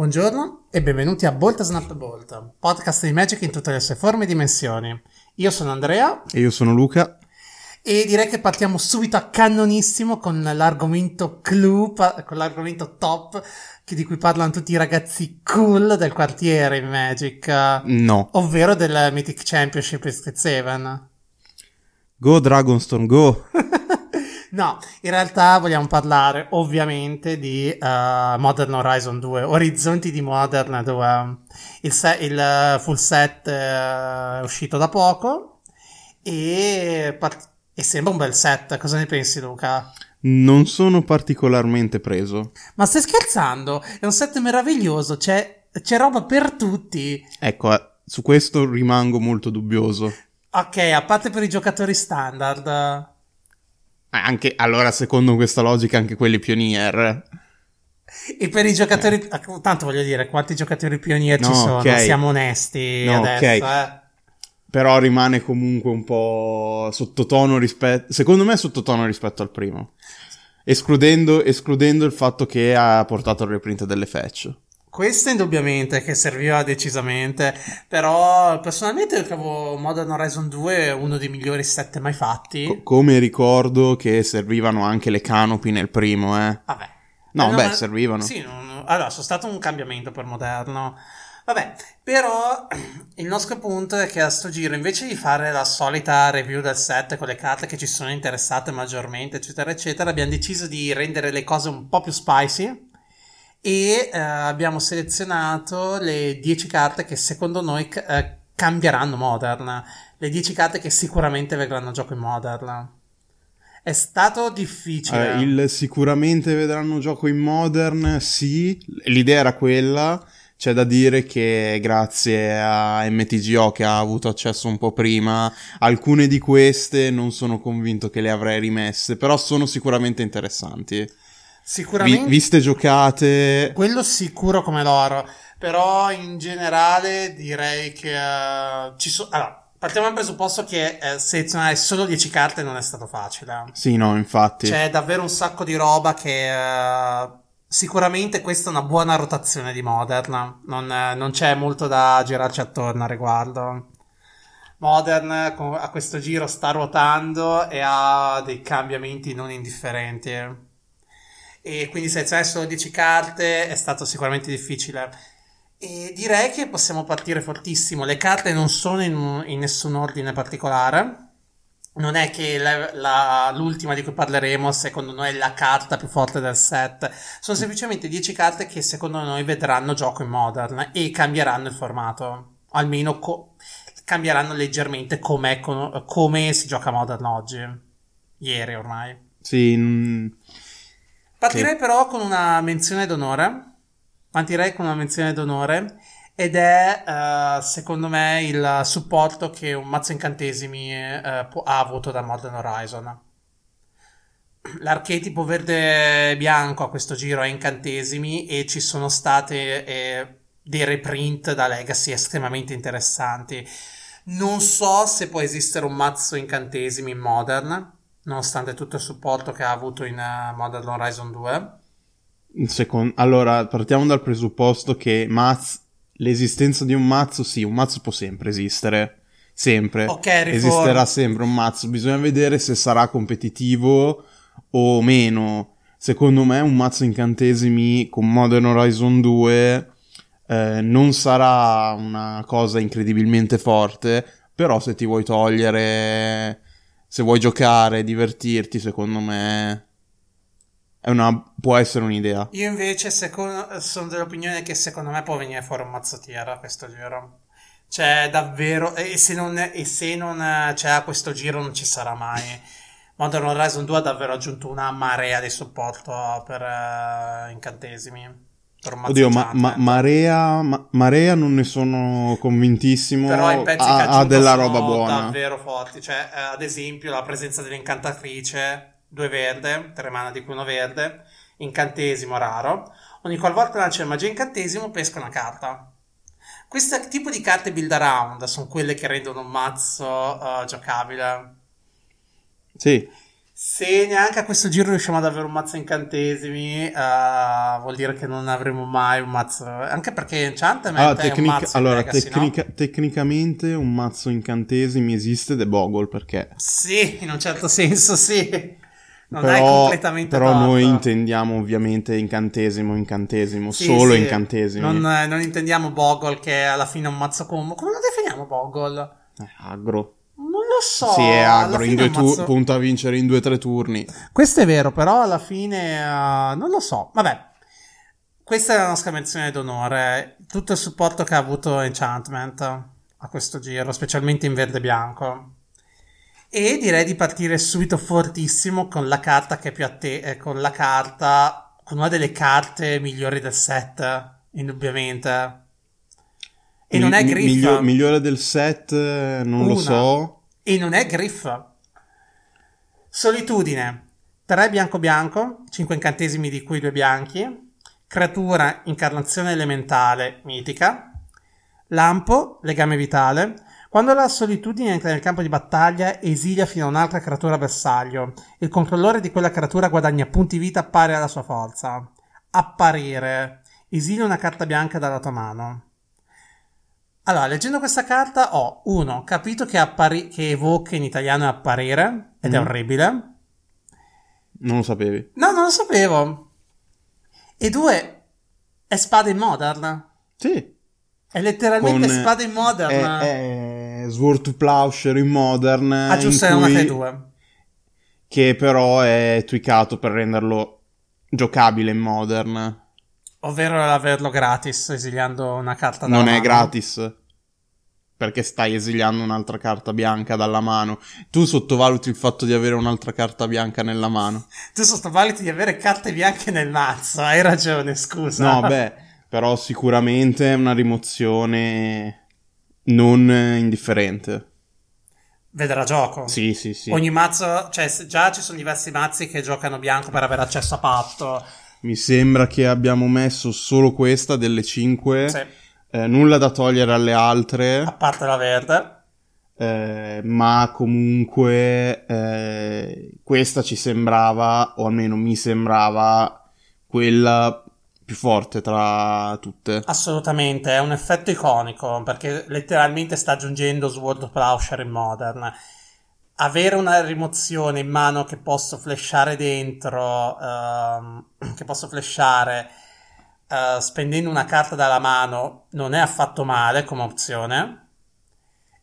Buongiorno e benvenuti a Bolt Snap Bolt, podcast di Magic in tutte le sue forme e dimensioni. Io sono Andrea E io sono Luca. e direi che partiamo subito a cannonissimo con l'argomento clou, con l'argomento top di cui parlano tutti i ragazzi cool del quartiere in Magic, No. ovvero del Mythic Championship Street 7. Go Dragonstorm, go! No, in realtà vogliamo parlare ovviamente di eh, Modern Horizon 2, Orizzonti di Modern 2. Il, se- il eh, full set eh, è uscito da poco e, part- e sembra un bel set. Cosa ne pensi, Luca? Non sono particolarmente preso. Ma stai scherzando? È un set meraviglioso, c'è, c'è roba per tutti. Ecco, eh, su questo rimango molto dubbioso. Ok, a parte per i giocatori standard. Eh, Anche, allora, secondo questa logica, anche quelli pionier. E per i giocatori, tanto voglio dire, quanti giocatori pionieri ci No, sono? ok. Siamo onesti No, adesso, ok. eh. Però rimane comunque un po' sottotono rispetto... Secondo me sottotono rispetto al primo. Escludendo, escludendo il fatto che ha portato il reprint delle fetch. Questo indubbiamente che serviva decisamente, però personalmente trovo Modern Horizon 2 uno dei migliori set mai fatti. Co- come ricordo che servivano anche le canopy nel primo, eh. Vabbè. No, Eh, beh, ma- servivano. Sì, non- allora, sono stato un cambiamento per Moderno. Vabbè, però il nostro punto è che a sto giro, invece di fare la solita review del set con le carte che ci sono interessate maggiormente, eccetera, eccetera, abbiamo deciso di rendere le cose un po' più spicy e eh, abbiamo selezionato le 10 carte che secondo noi eh, cambieranno Modern. Le 10 carte che sicuramente vedranno gioco in Modern. È stato difficile. Eh, il sicuramente vedranno gioco in modern, sì, l'idea era quella. C'è da dire che grazie a MTGO che ha avuto accesso un po' prima, alcune di queste non sono convinto che le avrei rimesse, però sono sicuramente interessanti. Vi- Sicuramente. viste giocate, Quello sicuro come l'oro, però in generale direi che eh, ci sono... Allora, partiamo dal presupposto che eh, selezionare solo 10 carte non è stato facile. sì, no, infatti. C'è davvero un sacco di roba che... eh, sicuramente questa è una buona rotazione di Modern, non, eh, non c'è molto da girarci attorno a riguardo. Modern a questo giro sta ruotando e ha dei cambiamenti non indifferenti e quindi selezionare solo 10 carte è stato sicuramente difficile. E direi che possiamo partire fortissimo. Le carte non sono in, in nessun ordine particolare. Non è che la- la- l'ultima di cui parleremo, secondo noi, è la carta più forte del set. Sono semplicemente 10 carte che, secondo noi, vedranno gioco in modern e cambieranno il formato. Almeno co- cambieranno leggermente con- come si gioca modern oggi. Ieri ormai. Sì, Partirei però con una menzione d'onore. Partirei con una menzione d'onore. Ed è, eh, secondo me, il supporto che un mazzo incantesimi può- ha avuto da Modern Horizon. L'archetipo verde bianco a questo giro è incantesimi e ci sono state eh, dei reprint da Legacy estremamente interessanti. Non so se può esistere un mazzo incantesimi in Modern, nonostante tutto il supporto che ha avuto in eh, Modern Horizon 2. Secon- allora, partiamo dal presupposto che Maz- l'esistenza di un mazzo, sì, un mazzo può sempre esistere. Sempre. Ok, riform- Esisterà sempre un mazzo. Bisogna vedere se sarà competitivo o meno. Secondo me, un mazzo incantesimi con Modern Horizon 2 eh, non sarà una cosa incredibilmente forte. Però, se ti vuoi togliere, se vuoi giocare, divertirti, secondo me. Una, può essere un'idea. Io invece secondo- sono dell'opinione che secondo me può venire fuori un mazzo tier a questo giro. Cioè, davvero, e se non, e se non c'è a questo giro non ci sarà mai. Modern Horizon 2 ha davvero aggiunto una marea di supporto per eh, incantesimi. Oddio, ma, ma- Marea, ma- Marea non ne sono convintissimo. Però i pezzi che ha ha, ha della roba buona. davvero forti. Cioè, eh, ad esempio, la presenza dell'incantatrice, due verde, tre mana di cui uno verde, incantesimo raro. Ogni qualvolta lancia il magia incantesimo, pesca una carta. Questo tipo di carte build around sono quelle che rendono un mazzo eh, giocabile. Sì, Se neanche a questo giro riusciamo ad avere un mazzo incantesimi, uh, vuol dire che non avremo mai un mazzo. Anche perché Enchantment allora, è tecnica- un mazzo allora Legacy, tecnica- no? tecnicamente un mazzo incantesimi esiste ed è Bogle perché Sì, in un certo senso sì. Non però, hai completamente però torto. noi intendiamo ovviamente incantesimo, incantesimo, Sì, solo sì. incantesimi. Non, non intendiamo Bogle che è alla fine un mazzo combo. Come lo definiamo Bogle? Eh, agro. Lo so. sì, è agro, in due tu- punta a vincere in due o tre turni. Questo è vero, però alla fine eh, non lo so. Vabbè, questa è la nostra menzione d'onore. Tutto il supporto che ha avuto Enchantment a questo giro, specialmente in verde e bianco. E direi di partire subito fortissimo con la carta che è più a te, eh, con la carta, con una delle carte migliori del set, indubbiamente. E non è Mi- Griff. miglio- migliore del set, eh, non lo Una. so. E non è Griff. Solitudine. 3 bianco bianco, 5 incantesimi di cui 2 bianchi. Creatura, incarnazione elementale, mitica. Lampo, legame vitale. Quando la solitudine entra nel campo di battaglia, esilia fino a un'altra creatura bersaglio. Il controllore di quella creatura guadagna punti vita pari alla sua forza. Apparire. Esilia una carta bianca dalla tua mano. Allora, leggendo questa carta ho, uno, capito che, appari- che evoca in italiano è apparire, ed è Mm. orribile. Non lo sapevi. No, non lo sapevo. E due, è spada in modern. Sì. È letteralmente Con- spada in modern. È, è Sword to Plowshare in Modern. ah, giusto, è una tra i due. Che però è tweakato per renderlo giocabile in Modern. Ovvero averlo gratis, esiliando una carta dalla Non è mano. gratis. Perché stai esiliando un'altra carta bianca dalla mano. Tu sottovaluti il fatto di avere un'altra carta bianca nella mano. Tu sottovaluti di avere carte bianche nel mazzo, hai ragione, scusa. No, beh, però sicuramente è una rimozione non indifferente. Vedrà gioco. Sì, sì, sì. Ogni mazzo, cioè già ci sono diversi mazzi che giocano bianco per avere accesso a patto. Mi sembra che abbiamo messo solo questa delle 5. Sì. nulla da togliere alle altre. A parte la verde. Eh, ma comunque eh, questa ci sembrava, o almeno mi sembrava, quella più forte tra tutte. Assolutamente, è un effetto iconico perché letteralmente sta aggiungendo Sword of Plowshare in Modern. Avere una rimozione in mano che posso flashare dentro, ehm, che posso flashare eh, spendendo una carta dalla mano, non è affatto male come opzione.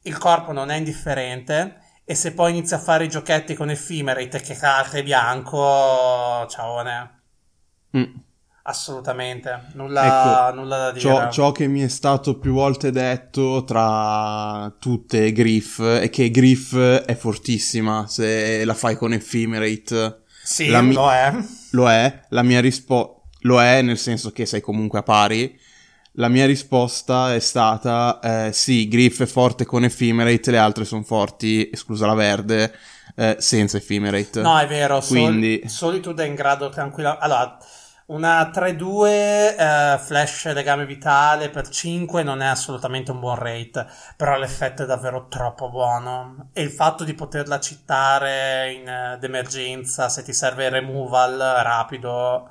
Il corpo non è indifferente. E se poi inizia a fare i giochetti con Ephemerate che carte bianco, ciaone. Mm. Assolutamente, nulla, Ecco, nulla da dire. Ciò, ciò che mi è stato più volte detto tra tutte e Griff è che Griff è fortissima se la fai con Ephemerate. sì, mi- lo è. Lo è, la mia risposta lo è nel senso che sei comunque a pari. La mia risposta è stata eh, sì, Griff è forte con Ephemerate, le altre sono forti, esclusa la verde, eh, senza Ephemerate. No, è vero, Sol- Quindi- Solitude è in grado tranquilla. Allora, una 3-2 eh, flash legame vitale per 5 non è assolutamente un buon rate, però l'effetto è davvero troppo buono. E il fatto di poterla citare in eh, d'emergenza, se ti serve il removal rapido,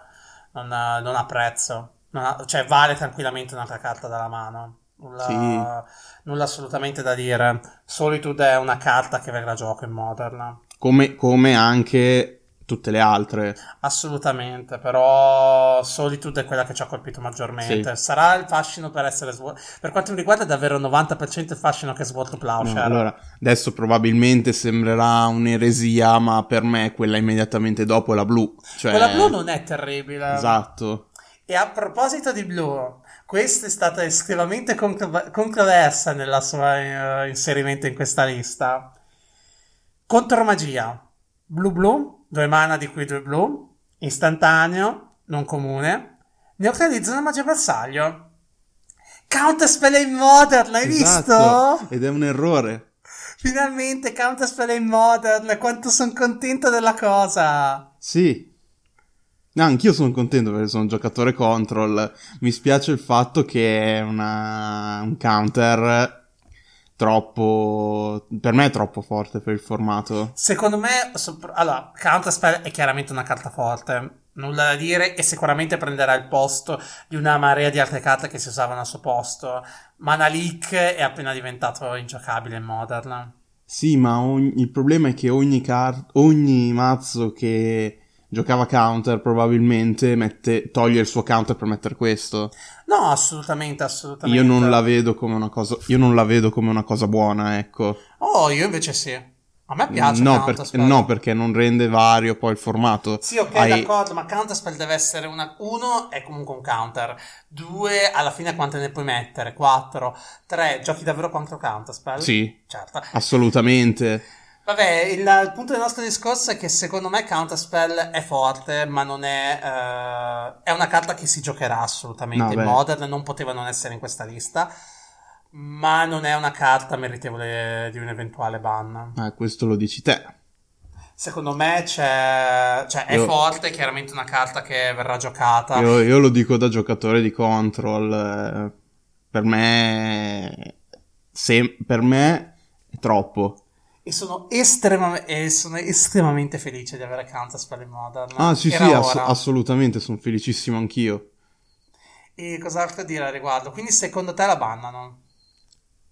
non ha, non ha prezzo. Non ha- cioè, vale tranquillamente un'altra carta dalla mano. Nulla, nulla assolutamente da dire. Solitude è una carta che verrà a gioco in Modern. Come, come anche tutte le altre. Assolutamente, però Solitude è quella che ci ha colpito maggiormente. Sì. Sarà il fascino per essere Sword. Per quanto mi riguarda, è davvero il 90% il fascino che è Sword to No, Plowshare. allora, adesso probabilmente sembrerà un'eresia, ma per me quella immediatamente dopo è la blu. Cioè, Quella blu non è terribile. Esatto. E a proposito di blu, questa è stata estremamente contro- controversa nella sua eh, inserimento in questa lista. Contromagia. Blu blu, due mana di cui due blu, istantaneo, non comune, neutralizza una magia bersaglio. Counterspell in Modern, l'hai Esatto. visto? Ed è un errore. Finalmente Counterspell in Modern, quanto sono contento della cosa. Sì. No, anch'io sono contento perché sono un giocatore control. Mi spiace il fatto che è una- un counter troppo... per me è troppo forte per il formato. Secondo me, sopra- allora, Counterspell è chiaramente una carta forte, nulla da dire, e sicuramente prenderà il posto di una marea di altre carte che si usavano al suo posto. Mana Leak è appena diventato ingiocabile in Modern. Sì, ma ogni- il problema è che ogni, car- ogni mazzo che giocava counter probabilmente mette- toglie il suo counter per mettere questo. No, assolutamente, assolutamente. Io non la vedo come una cosa, io non la vedo come una cosa buona, ecco. Oh, io invece sì. A me piace no, per- Counterspell. no, perché non rende vario poi il formato. Sì, ok, Hai- d'accordo, ma Counterspell deve essere una... Uno è comunque un counter. Due, alla fine quante ne puoi mettere? Quattro. Tre, giochi davvero contro Counterspell? Sì, Certo. assolutamente. Vabbè, il, il punto del nostro discorso è che secondo me Counterspell è forte, ma non è... eh, è una carta che si giocherà assolutamente No, in. Modern, non poteva non essere in questa lista. Ma non è una carta meritevole di un eventuale ban. Eh, questo lo dici te. Secondo me c'è, cioè è Io- forte, è chiaramente una carta che verrà giocata. Io, io lo dico da giocatore di control. eh, per me, se- per me è troppo. E sono, estrema- e sono estremamente felice di avere Counterspell in Modern. Ah, sì, Era sì, ass- assolutamente, sono felicissimo anch'io. E cos'altro dire al riguardo? Quindi secondo te la bannano?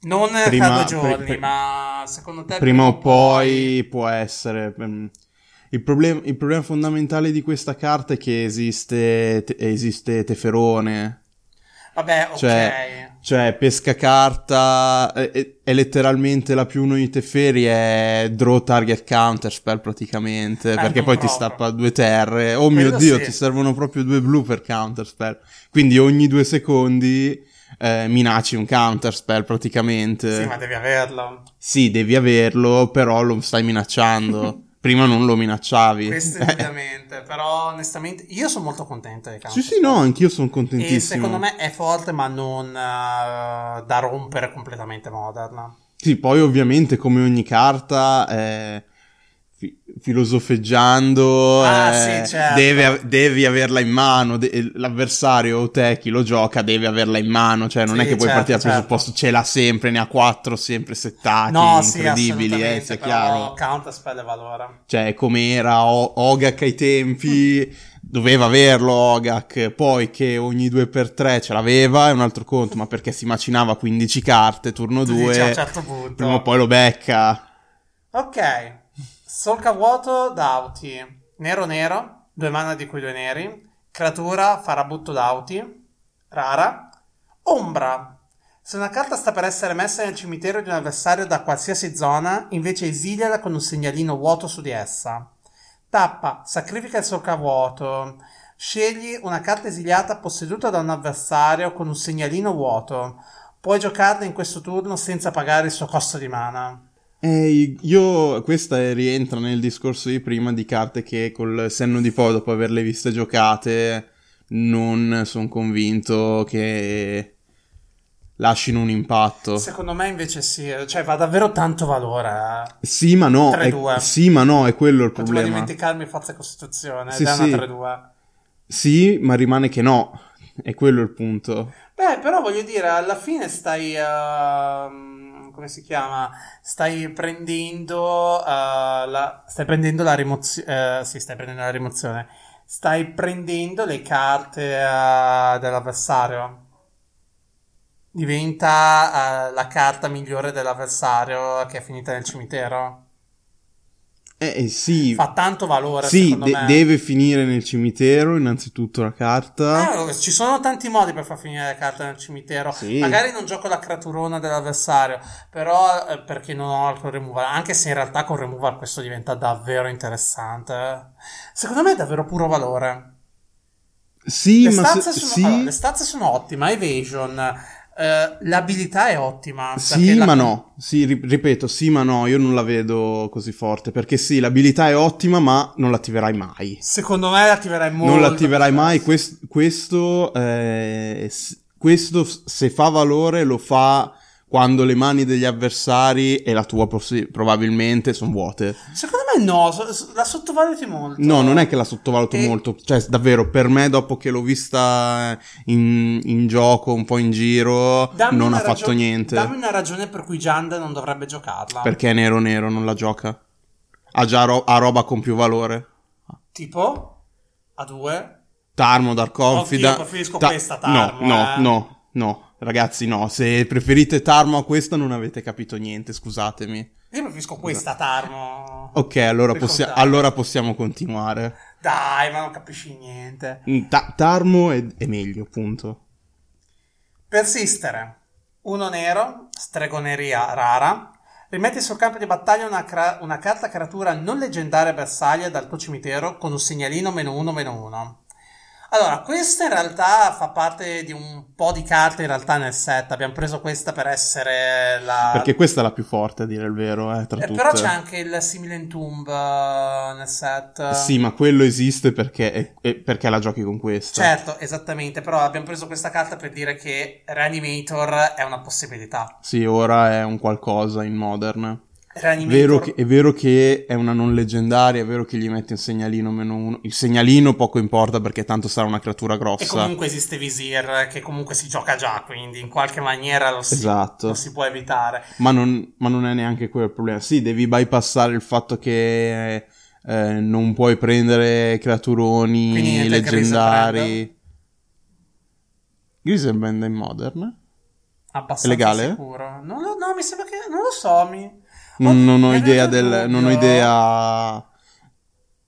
Non Prima- tra due giorni, pri- ma secondo te Prima o poi può essere. mm, Il problema, il problema fondamentale di questa carta è che esiste, te- esiste Teferone. Vabbè, ok. Cioè, Cioè, pesca carta è, è- letteralmente la più uno di Teferi è draw target counter spell praticamente, Eh, perché poi ti proprio. stappa due terre. Oh mio Quello dio, sì. ti servono proprio due blu per counter spell. Quindi ogni due secondi eh, minacci un counter spell praticamente. Sì, ma devi averlo. Sì, devi averlo, però lo stai minacciando. Prima non lo minacciavi. Questo indubbiamente, però onestamente io sono molto contento di sì, Counterspell. sì, no, anch'io sono E contentissimo. secondo me è forte, ma non eh, da rompere completamente Modern. Sì, poi ovviamente come ogni carta, eh, fi- filosofeggiando, Ah, eh, sì, certo. devi, av- devi averla in mano, de- l'avversario o te, chi lo gioca, deve averla in mano, cioè non Sì, è che puoi certo, partire dal certo. presupposto, ce l'ha sempre, ne ha quattro sempre settati, No, sì, incredibili, eh, assolutamente, sia chiaro. Counterspell è valore. Cioè, come era o- Ogak ai tempi, doveva averlo Ogak, poi che ogni 2x3 ce l'aveva, è un altro conto, ma perché si macinava 15 carte, turno Tu 2, dici a un certo prima o poi lo becca. Ok, solca vuoto d'Auti, nero nero, due mana di cui due neri, creatura farabutto d'Auti, rara, ombra. Se una carta sta per essere messa nel cimitero di un avversario da qualsiasi zona, invece esiliala con un segnalino vuoto su di essa. Tappa, sacrifica il solca vuoto. Scegli una carta esiliata posseduta da un avversario con un segnalino vuoto. Puoi giocarla in questo turno senza pagare il suo costo di mana. Eh, io, questa è- rientra nel discorso di prima di carte che col senno di poi, dopo averle viste giocate, non sono convinto che lasciano un impatto. Secondo me invece sì, cioè va davvero tanto valore. eh. Sì, ma no, è, 3-2. sì, ma no, è quello il Potevo problema. dimenticarmi Forza Costituzione Sì, è sì. una 3-2. Sì, ma rimane che no, è quello il punto. Beh, però voglio dire, alla fine stai. ehm, come si chiama? Stai prendendo. eh, la, stai prendendo la rimozione. sì, stai prendendo la rimozione. Stai prendendo le carte eh, dell'avversario. Diventa eh, la carta migliore dell'avversario che è finita nel cimitero. Eh, eh, sì, Fa tanto valore, sì, secondo de- deve finire nel cimitero, innanzitutto la carta. Eh, ci sono tanti modi per far finire le carte nel cimitero. Sì. Magari non gioco la creaturona dell'avversario, però eh, perché non ho altro removal. Anche se in realtà con removal questo diventa davvero interessante. Secondo me è davvero puro valore. Sì, Le ma stazze, se- sono, sì, allora, le stazze sono ottime. Evasion, eh, l'abilità è ottima. Sì, la- ma no. Sì, ri- ripeto, sì, ma no. Io non la vedo così forte. Perché sì, l'abilità è ottima, ma non l'attiverai mai. Secondo me l'attiverai molto. non l'attiverai mai. Quest- questo, eh, questo, se fa valore, lo fa quando le mani degli avversari e la tua possi- probabilmente sono vuote. Secondo me no? So- so- La sottovaluti molto. No, non è che la sottovaluto E- molto. Cioè, davvero, per me, dopo che l'ho vista in, in gioco, un po' in giro, Dammi non ha fatto ragio- niente. Dammi una ragione per cui Jand non dovrebbe giocarla. Perché è nero nero, non la gioca. Ha già ro- ha roba con più valore. Tipo? A due? Tarmo, Dark Confida. Oddio, preferisco questa Tarmo, No, no, eh. no, no. Ragazzi, no. Se preferite Tarmo a questa, non avete capito niente, scusatemi. Io preferisco questa Tarmo. Ok, allora, contare. allora possiamo continuare. Dai, ma non capisci niente. Mm, Ta- Tarmo è, è meglio, punto. Persistere. Uno nero, stregoneria rara. Rimetti sul campo di battaglia una, cra- una carta creatura non leggendaria bersaglio dal tuo cimitero con un segnalino meno uno meno uno. Allora, questa in realtà fa parte di un po' di carte in realtà nel set. Abbiamo preso questa per essere la... Perché questa è la più forte, a dire il vero, eh, Eh, però c'è anche il Simile Tomb eh, nel set. Sì, ma quello esiste perché, è- è- perché la giochi con questa. Certo, esattamente, però abbiamo preso questa carta per dire che Reanimator è una possibilità. Sì, ora è un qualcosa in Modern. Vero che- è vero che è una non leggendaria, è vero che gli metti un segnalino meno uno. Il segnalino poco importa perché tanto sarà una creatura E grossa. comunque esiste Visir che comunque si gioca già, quindi in qualche maniera lo si, Esatto. lo si può evitare. Ma, non, ma non è neanche quello il problema. Sì, devi bypassare il fatto che eh, non puoi prendere creaturoni leggendari. Griselbrand è in Modern? Abbastanza È legale? sicuro. Non lo, no, mi sembra che... Non lo so, mi... Non, non ho idea del. Non ho idea.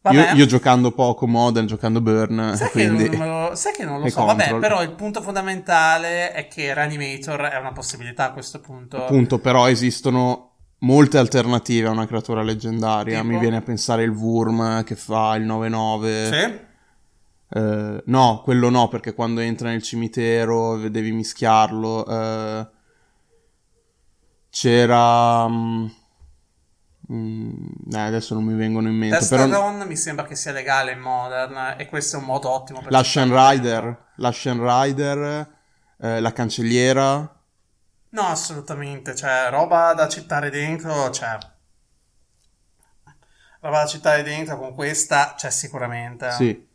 Vabbè. Io, io giocando poco Modern, giocando Burn, Sai, quindi. che lo, sai che non lo so, vabbè, control. però il punto fondamentale è che Reanimator è una possibilità a questo punto. Appunto, però esistono molte alternative a una creatura leggendaria. Tipo? Mi viene a pensare il Wurm che fa il 9-9. Sì? Eh, no, quello no, perché quando entra nel cimitero devi mischiarlo. Eh, c'era. mm, mm, adesso non mi vengono in mente. Testa Però Dawn mi sembra che sia legale in Modern e questo è un modo ottimo per la. Shen Rider, la Shen Rider, eh, la cancelliera. No, assolutamente, cioè roba da citare dentro, c'è. Roba da citare dentro con questa c'è sicuramente. Sì.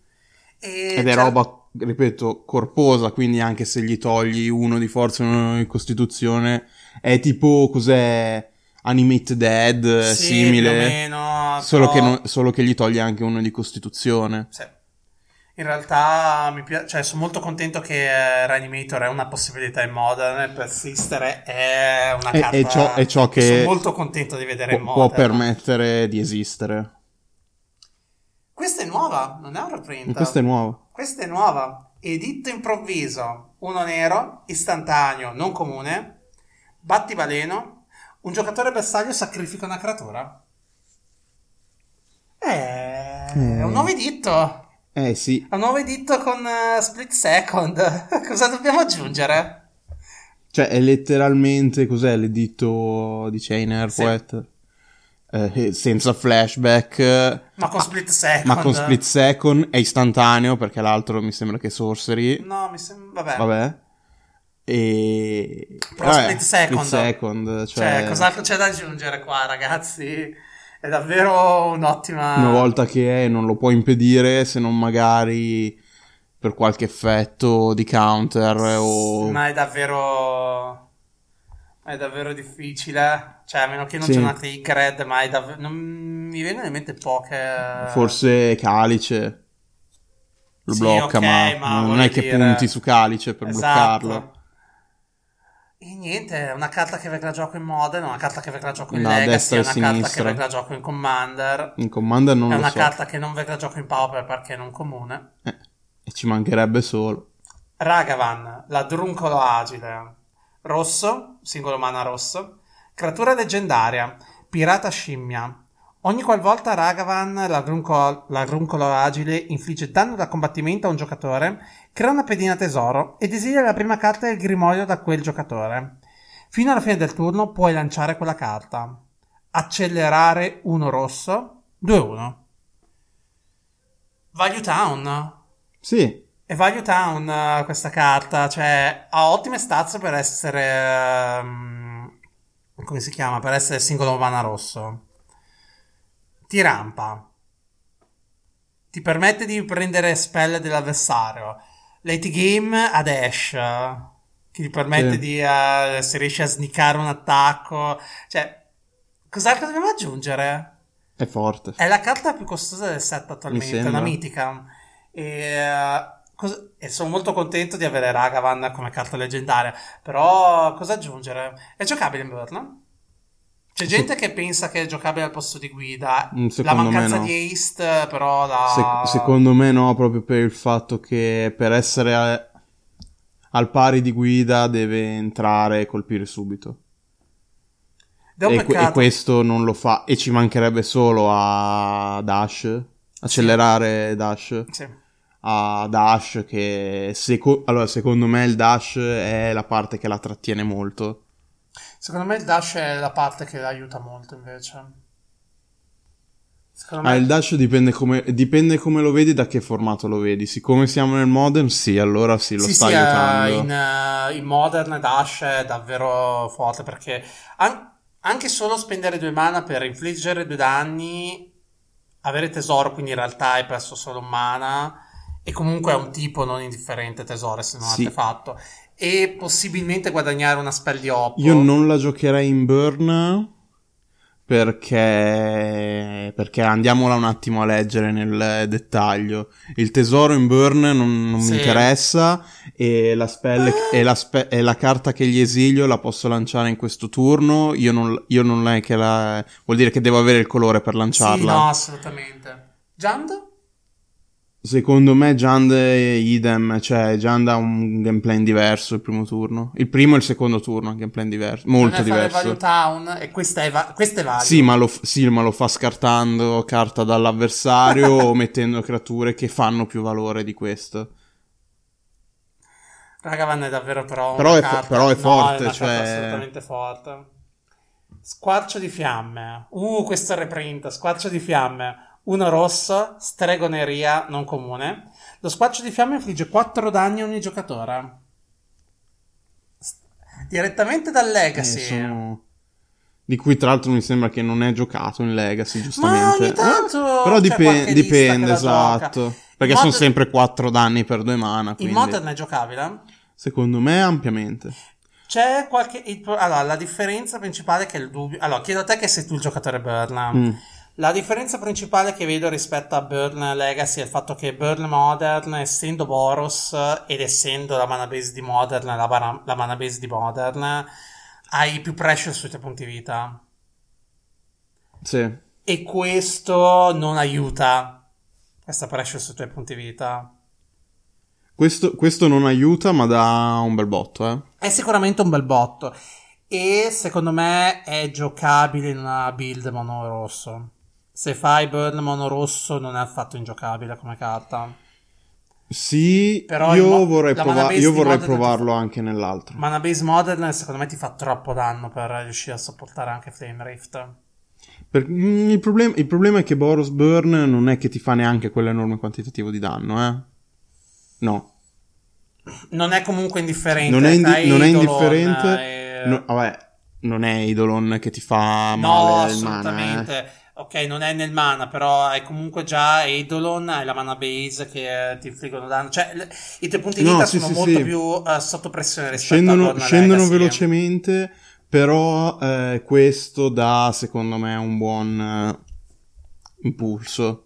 E Ed è c'è- roba, ripeto, corposa, quindi anche se gli togli uno di forza e uno di costituzione, è tipo, cos'è, Animate Dead, eh, Sì, simile, più o meno, solo, però- che non- solo che gli togli anche uno di costituzione. Sì. In realtà mi piace, cioè, sono molto contento che eh, Reanimator è una possibilità in Modern Persistere è una carta è ciò- è ciò che sono molto contento di vedere in Pu- può Modern. permettere di esistere. Questa è nuova, non è un reprint. Questo è nuovo. Questa è nuova. Editto improvviso, uno nero, istantaneo, non comune, battibaleno, un giocatore bersaglio sacrifica una creatura. Eh, È Eh. un nuovo editto. Eh sì, È un nuovo editto con eh, split second. Cosa dobbiamo aggiungere? cioè è letteralmente, cos'è l'editto di Chainer Sì. Poet? Eh, senza flashback, eh, Ma con split second. ma con split second, è istantaneo perché l'altro mi sembra che è sorcery. No, mi sembra. Vabbè. Vabbè. E... Però vabbè, split second. split second, Cioè, cioè, cos'altro c'è da aggiungere qua, ragazzi? È davvero un'ottima. una volta che è, non lo puoi impedire se non magari per qualche effetto di counter o... Ma è davvero. È davvero difficile. Cioè, a meno che non Sì. c'è una Red, ma è davvero. Non mi vengono in mente poche. Forse Calice lo Sì, blocca, ok, ma, ma non è che dire- punti su Calice per Esatto. bloccarlo. E niente, è una carta che vede la gioco in Modern, una carta che vede la gioco in No, Legacy, una carta che sinistra. la gioco in Commander. In Commander non è lo una so. carta che non vede la gioco in Pauper perché è non comune. Eh, e ci mancherebbe solo. Ragavan, la druncolo agile. Rosso, singolo mana rosso. Creatura leggendaria, pirata scimmia. Ogni qualvolta Ragavan, la druncolo, la druncolo agile, infligge danno da combattimento a un giocatore, crea una pedina tesoro e desidera la prima carta del grimorio da quel giocatore. Fino alla fine del turno puoi lanciare quella carta. Accelerare uno rosso, 2-1. Value Town. Sì, E Value Town eh, questa carta, cioè ha ottime stats per essere ehm, come si chiama? Per essere singolo mana rosso. ti rampa, ti permette di prendere spell dell'avversario, late game a dash, che ti permette Sì. di, eh, se riesci a snicare un attacco, cioè, cos'altro dobbiamo aggiungere? È forte. È la carta più costosa del set attualmente, sembra. una mitica. E, eh, cos- e sono molto contento di avere Ragavan come carta leggendaria. Però cosa aggiungere? È giocabile in Burn? C'è Sì. gente che pensa che è giocabile al posto di guida. Mm, La secondo me mancanza no. di haste, però la... Se- secondo me no, proprio per il fatto che per essere a- al pari di guida deve entrare e colpire subito. E, que- e questo non lo fa. E ci mancherebbe solo a Dash. Accelerare Dash. Sì. A Dash che... seco- allora, secondo me il Dash è la parte che la trattiene molto. Secondo me il dash è la parte che aiuta molto invece. Secondo Ah, me il Dash dipende come, dipende come lo vedi, da che formato lo vedi. Siccome siamo nel modern, sì, allora sì, lo sì, sta sì, eh, aiutando. in, eh, in Modern Dash è davvero forte perché an- anche solo spendere due mana per infliggere due danni, avere tesoro, quindi in realtà hai perso solo un mana, e comunque è un tipo non indifferente tesoro se non Sì. artefatto, e possibilmente guadagnare una spell di Oppo. Io non la giocherei in burn perché, perché andiamola un attimo a leggere nel dettaglio. Il tesoro in burn non, non Sì. mi interessa e la, spell, e, la spe- e la carta che gli esilio la posso lanciare in questo turno. Io non, io non è che la... vuol dire che devo avere il colore per Sì, lanciarla. no, assolutamente. Jand? Secondo me Jand è idem, cioè Jand ha un gameplay diverso il primo turno. Il primo e il secondo turno, un gameplay diverso, molto non è fare diverso. Value Town, e questa è, va- questa è value. Sì ma, lo, f- sì, ma lo fa scartando carta dall'avversario o mettendo creature che fanno più valore di questo. Ragavan è davvero però. Però è fo- però è no, forte, una cioè- carta assolutamente forte. Squarcio di fiamme. Uh, questo è reprint. Squarcio di fiamme. Uno rosso, stregoneria non comune. Lo squarcio di fiamme infligge 4 danni a ogni giocatore. Direttamente dal Eh, Legacy. sono- Di cui tra l'altro mi sembra che non è giocato in Legacy, Ma giustamente. ogni tanto Eh, Però c'è dipe- qualche lista dipende, esatto. Perché In sono mod- sempre 4 danni per 2 mana. In Quindi, Modern è giocabile? secondo me, ampiamente. C'è qualche. Allora, la differenza principale è che il dubbio. Allora, chiedo a te che sei tu il giocatore Burn. Mm. La differenza principale che vedo rispetto a Burn Legacy è il fatto che Burn Modern, essendo Boros ed essendo la mana base di Modern, la, mana- la mana base di Modern, hai più pressure sui tuoi punti vita. Sì. E questo non aiuta questa pressure sui tuoi punti vita. Questo, questo non aiuta, ma dà un bel botto, eh. È sicuramente un bel botto. E secondo me è giocabile in una build mono rosso. Se fai burn mono rosso non è affatto ingiocabile come carta. Sì, Però io mo- vorrei, prova- io vorrei provarlo anche nell'altro. Mana base modern secondo me ti fa troppo danno per riuscire a sopportare anche Flame Rift. Per- mm, il, problem- il problema è che Boros Burn non è che ti fa neanche quell'enorme quantitativo di danno, eh. No, Non è comunque indifferente. non è, indi- non è indifferente. e- No, vabbè, non è Eidolon che ti fa No, male il mana, eh. Ok, non è nel mana, però hai comunque già Eidolon, hai la mana base che eh, ti infliggono danno. Cioè, le- i tuoi punti No, vita sì, sono sì, molto sì. più eh, sotto pressione rispetto a Scendono, Burn scendono Legacy. velocemente, però eh, questo dà, secondo me, un buon eh, impulso.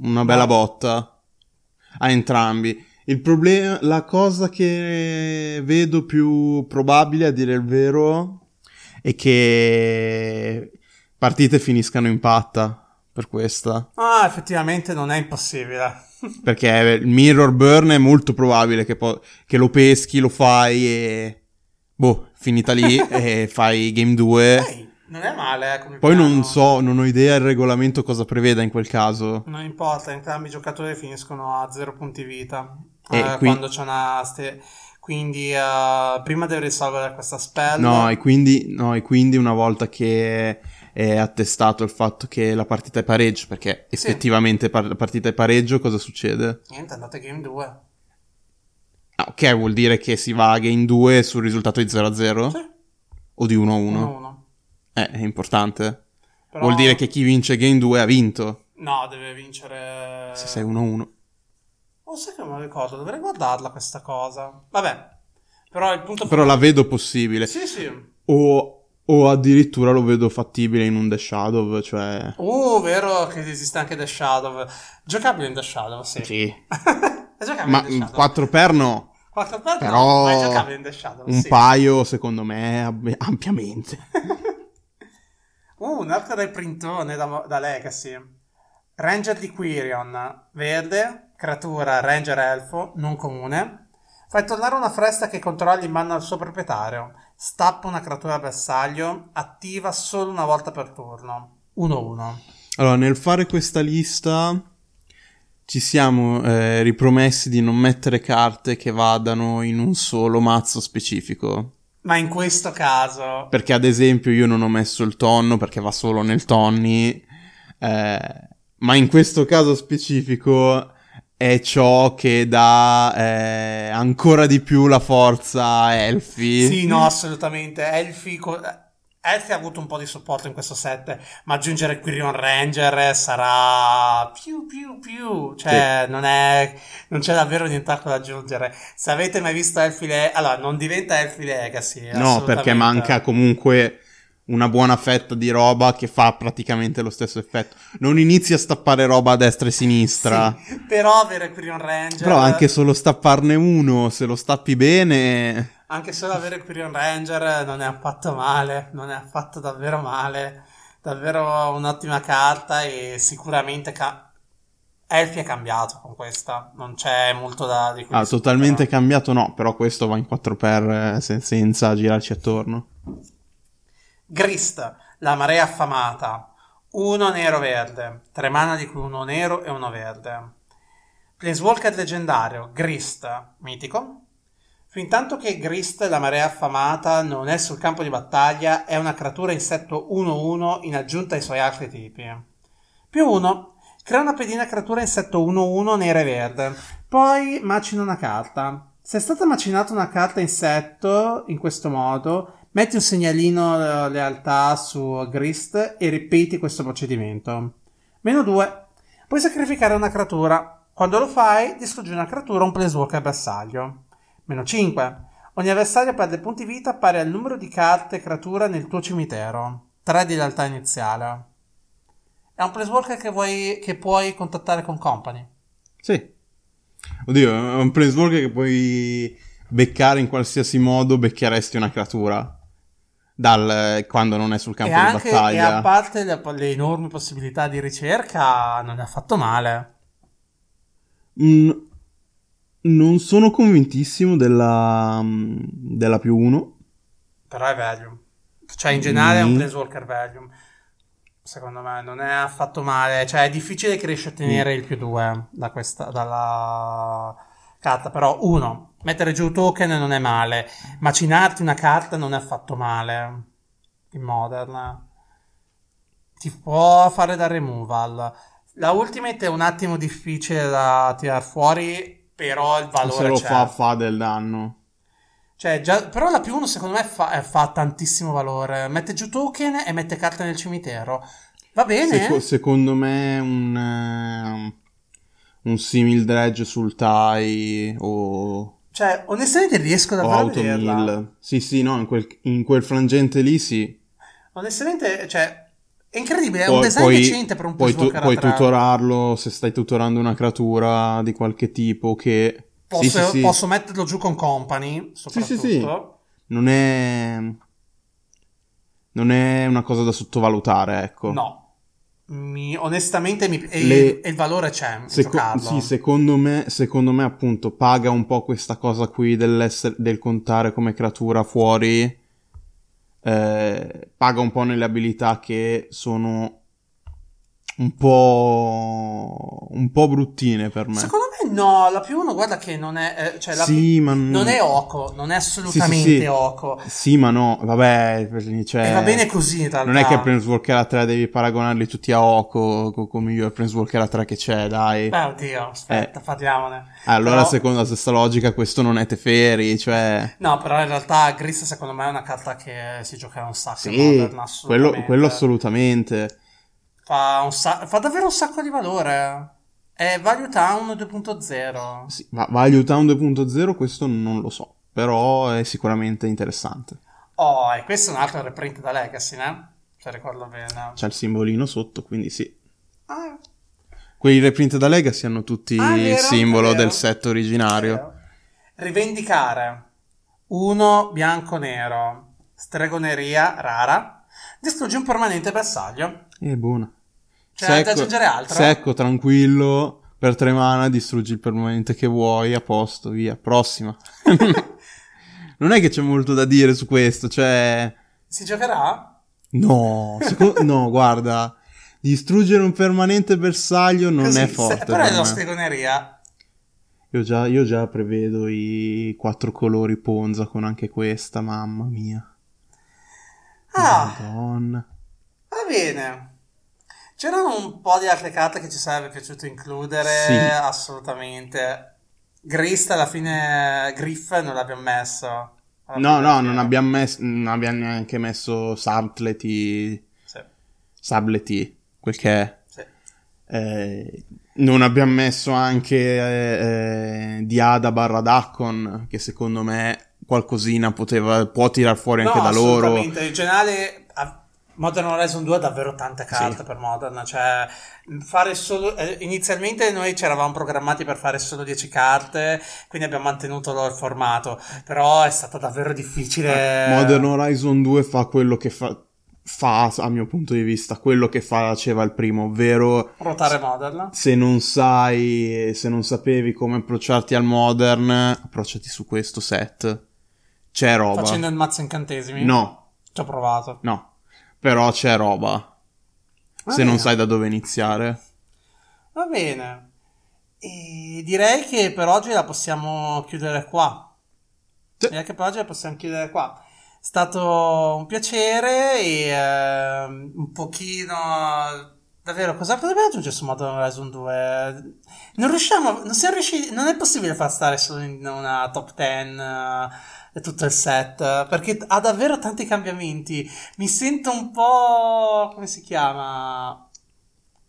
Una bella botta a entrambi. Il problema, la cosa che vedo più probabile, a dire il vero, è che partite finiscano in patta per questa. Ah, effettivamente non è impossibile. Perché il mirror burn è molto probabile che, po- che lo peschi, lo fai e... Boh, finita lì e fai game 2. Ehi, non è male eh, Poi piano. non so, non ho idea il regolamento cosa preveda in quel caso. Non importa, entrambi i giocatori finiscono a zero punti vita. E eh, qui- Quando c'è una... Ste... Quindi eh, prima devi risolvere questa spell. No e, quindi, no, e quindi una volta che è attestato il fatto che la partita è pareggio, perché effettivamente par- la partita è pareggio, cosa succede? Niente, andate game 2. Ah, ok, vuol dire che si va a game 2 sul risultato di 0-0? Sì, O di 1-1? 1-1. Eh, è importante. Però- Vuol dire che chi vince Game 2 ha vinto. No, deve vincere... Se sei 1-1. Oh, sai che non lo ricordo, dovrei guardarla questa cosa. Vabbè, però il punto... Però la vedo possibile. Sì, sì. O, o addirittura lo vedo fattibile in un The Shadow, cioè... Uh, vero che esiste anche The Shadow. Giocabile in The Shadow, sì. Sì. Ma in The Shadow. 4 per no. 4 per Però no, ma è giocabile in The Shadow, un sì. paio, secondo me, ampiamente. Uh, un altro del printone da, da Legacy. Ranger di Quirion, verde, creatura Ranger elfo, non comune. Fai tornare una fresta che controlli in mano al suo proprietario. Stappa una creatura bersaglio, attiva solo una volta per turno. 1-1. Allora, nel fare questa lista ci siamo eh, ripromessi di non mettere carte che vadano in un solo mazzo specifico. Ma in questo caso... Perché, ad esempio, io non ho messo il tonno perché va solo nel tonni. eh, ma in questo caso specifico è ciò che dà eh, ancora di più la forza a Elfi. Sì, no, assolutamente. Elfi, co- Elfi ha avuto un po' di supporto in questo set, ma aggiungere Quirion Ranger sarà più più più. Cioè, non, è, non c'è davvero nient'altro da aggiungere. Se avete mai visto Elfi Le- allora, non diventa Elfi Legacy. No, perché manca comunque una buona fetta di roba che fa praticamente lo stesso effetto. Non inizi a stappare roba a destra e sinistra. Sì, però avere Quirion Ranger. Però anche solo stapparne uno, se lo stappi bene... Anche solo avere Quirion Ranger non è affatto male, non è affatto davvero male. Davvero un'ottima carta e sicuramente ca- Elfi è cambiato con questa, non c'è molto da di Ah, totalmente cambiato no, però questo va in 4x eh, se- senza girarci attorno. Grist, la marea affamata. Uno nero-verde, tre mana di cui uno nero e uno verde. Planeswalker leggendario, Grist, mitico. Fintanto che Grist, la marea affamata, non è sul campo di battaglia, è una creatura insetto 1-1 in aggiunta ai suoi altri tipi. Più 1. Crea una pedina creatura insetto 1-1 nera e verde. Poi macina una carta. Se è stata macinata una carta insetto in questo modo, metti un segnalino eh, lealtà su Grist e ripeti questo procedimento. Meno 2. Puoi sacrificare una creatura. Quando lo fai, distruggi una creatura o un planeswalker bersaglio. Meno 5. Ogni avversario perde punti vita pari al numero di carte creatura nel tuo cimitero. 3 di lealtà iniziale. È un planeswalker che, vuoi, che puoi contattare con company. Sì. Oddio, è un planeswalker che puoi beccare in qualsiasi modo, beccheresti una creatura. Dal, quando non è sul campo e, di anche, e battaglia. a parte le, le enormi possibilità di ricerca, non è affatto male. Mm, non sono convintissimo della, mm, della più 1. Però è value. Cioè, in generale è un Mm. planeswalker value. Secondo me non è affatto male. Cioè, è difficile che riesci a tenere Mm. il più 2 da questa, dalla carta. Però, uno, mettere giù token non è male. Macinarti una carta non è affatto male. In modern. Ti può fare da removal. La ultimate è un attimo difficile da tirar fuori. Però il valore Se lo c'è. fa, fa del danno. Cioè, già, però la più 1 secondo me fa, eh, fa tantissimo valore. Mette giù token e mette carte nel cimitero. Va bene? Seco- secondo me un, eh, un simil dredge sul TIE o, Cioè, onestamente riesco o davvero a vederla. Sì, sì, no, in quel, in quel frangente lì sì. Onestamente, cioè, è incredibile. È un design poi- decente per un Puoi, tu- puoi tutorarlo se stai tutorando una creatura di qualche tipo che... Posso, sì, sì, sì. posso metterlo giù con company, soprattutto. sì, sì. Non è... Non è una cosa da sottovalutare, ecco. No. Mi- onestamente, mi- Le- e il valore c'è. Seco- sì, secondo me, secondo me appunto paga un po' questa cosa qui dell'essere, del contare come creatura fuori. eh, paga un po' nelle abilità che sono un po', un po' bruttine per me. Secondo me no, la più 1 guarda che non è... eh, cioè, la sì, ma Non è Oko, non è assolutamente Sì, sì, sì. Oko. Sì, ma no, vabbè, cioè, e va bene così in realtà. Non è che Planeswalker a 3 devi paragonarli tutti a Oko co- come miglior Planeswalker a 3 che c'è, dai. Beh, oddio, aspetta, parliamone. Eh, allora, Però- secondo la stessa logica, questo non è Teferi, cioè... No, però in realtà Gris secondo me è una carta che si giocherà un sacco. Sì, Modern, quello, quello assolutamente. Fa, un sa- fa davvero un sacco di valore. È Value Town 2.0. Sì, ma Value Town 2.0 questo non lo so, però è sicuramente interessante. Oh, e questo è un altro reprint da Legacy, né? Se ricordo bene. C'è il simbolino sotto, quindi sì. Ah, Quei reprint da Legacy hanno tutti Ah, è il vero, simbolo vero. del set originario. vero. Rivendicare. Uno bianco-nero. Stregoneria rara. Distrugge un permanente bersaglio. È buona. C'è da aggiungere altro? secco, tranquillo, per tre mana distruggi il permanente che vuoi, a posto, via. Prossima. non è che c'è molto da dire su questo, cioè... Si giocherà? No, seco- no, guarda, distruggere un permanente bersaglio non Così, è se- forte. però è per la me. stregoneria. Io già, io già prevedo i quattro colori Ponza con anche questa, mamma mia. Ah, Madonna. Bene. C'erano un po' di altre carte che ci sarebbe piaciuto includere, Sì. assolutamente. Grist alla fine Griff non l'abbiamo messo. No, no, non abbiamo, messo, non abbiamo neanche messo Sableti, Sì, Sableti, quel che è. sì. Eh, non abbiamo messo anche eh, eh, Diada barra Daccon, che secondo me qualcosina poteva, può tirar fuori anche No, da loro. In generale, Modern Horizon 2 ha davvero tante carte Sì. per Modern. Cioè, fare solo. eh, inizialmente noi ci eravamo programmati per fare solo 10 carte, quindi abbiamo mantenuto il formato. Però è stato davvero difficile. Modern Horizon 2 fa quello che fa, fa, a mio punto di vista, quello che faceva il primo, ovvero Ruotare Modern. se non sai, se non sapevi come approcciarti al Modern, approcciati su questo set. C'è roba. Facendo il mazzo incantesimi. No, Ci ho provato. no. Però c'è roba. Va se bene. non sai da dove iniziare. Va bene. E direi che per oggi la possiamo chiudere qua. Sì. Direi che per oggi la possiamo chiudere qua. È stato un piacere e ehm, un pochino. Davvero, cosa potrebbe aggiungere su Modern Horizon 2? Non riusciamo, non siamo riusciti, non è possibile far stare solo in una top 10 eh, tutto il set, perché ha davvero tanti cambiamenti. Mi sento un po', come si chiama?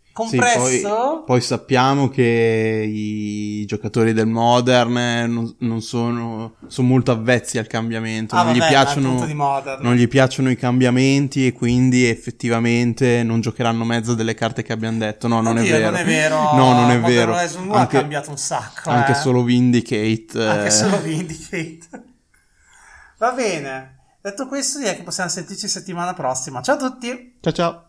Sì, Compresso? poi, poi sappiamo che i giocatori del Modern non, non sono, sono molto avvezzi al cambiamento. Ah, non, gli vabbè, ma piacciono, non gli piacciono i cambiamenti e quindi effettivamente non giocheranno mezzo delle carte che abbiamo detto. No, non Oddio, è vero. Non è vero. No, non è Modern vero. Horizon 2 Anche- ha cambiato un sacco. Anche eh. solo Vindicate. Anche eh, solo Vindicate. Va bene. Detto questo, direi che possiamo sentirci settimana prossima. Ciao a tutti. Ciao ciao.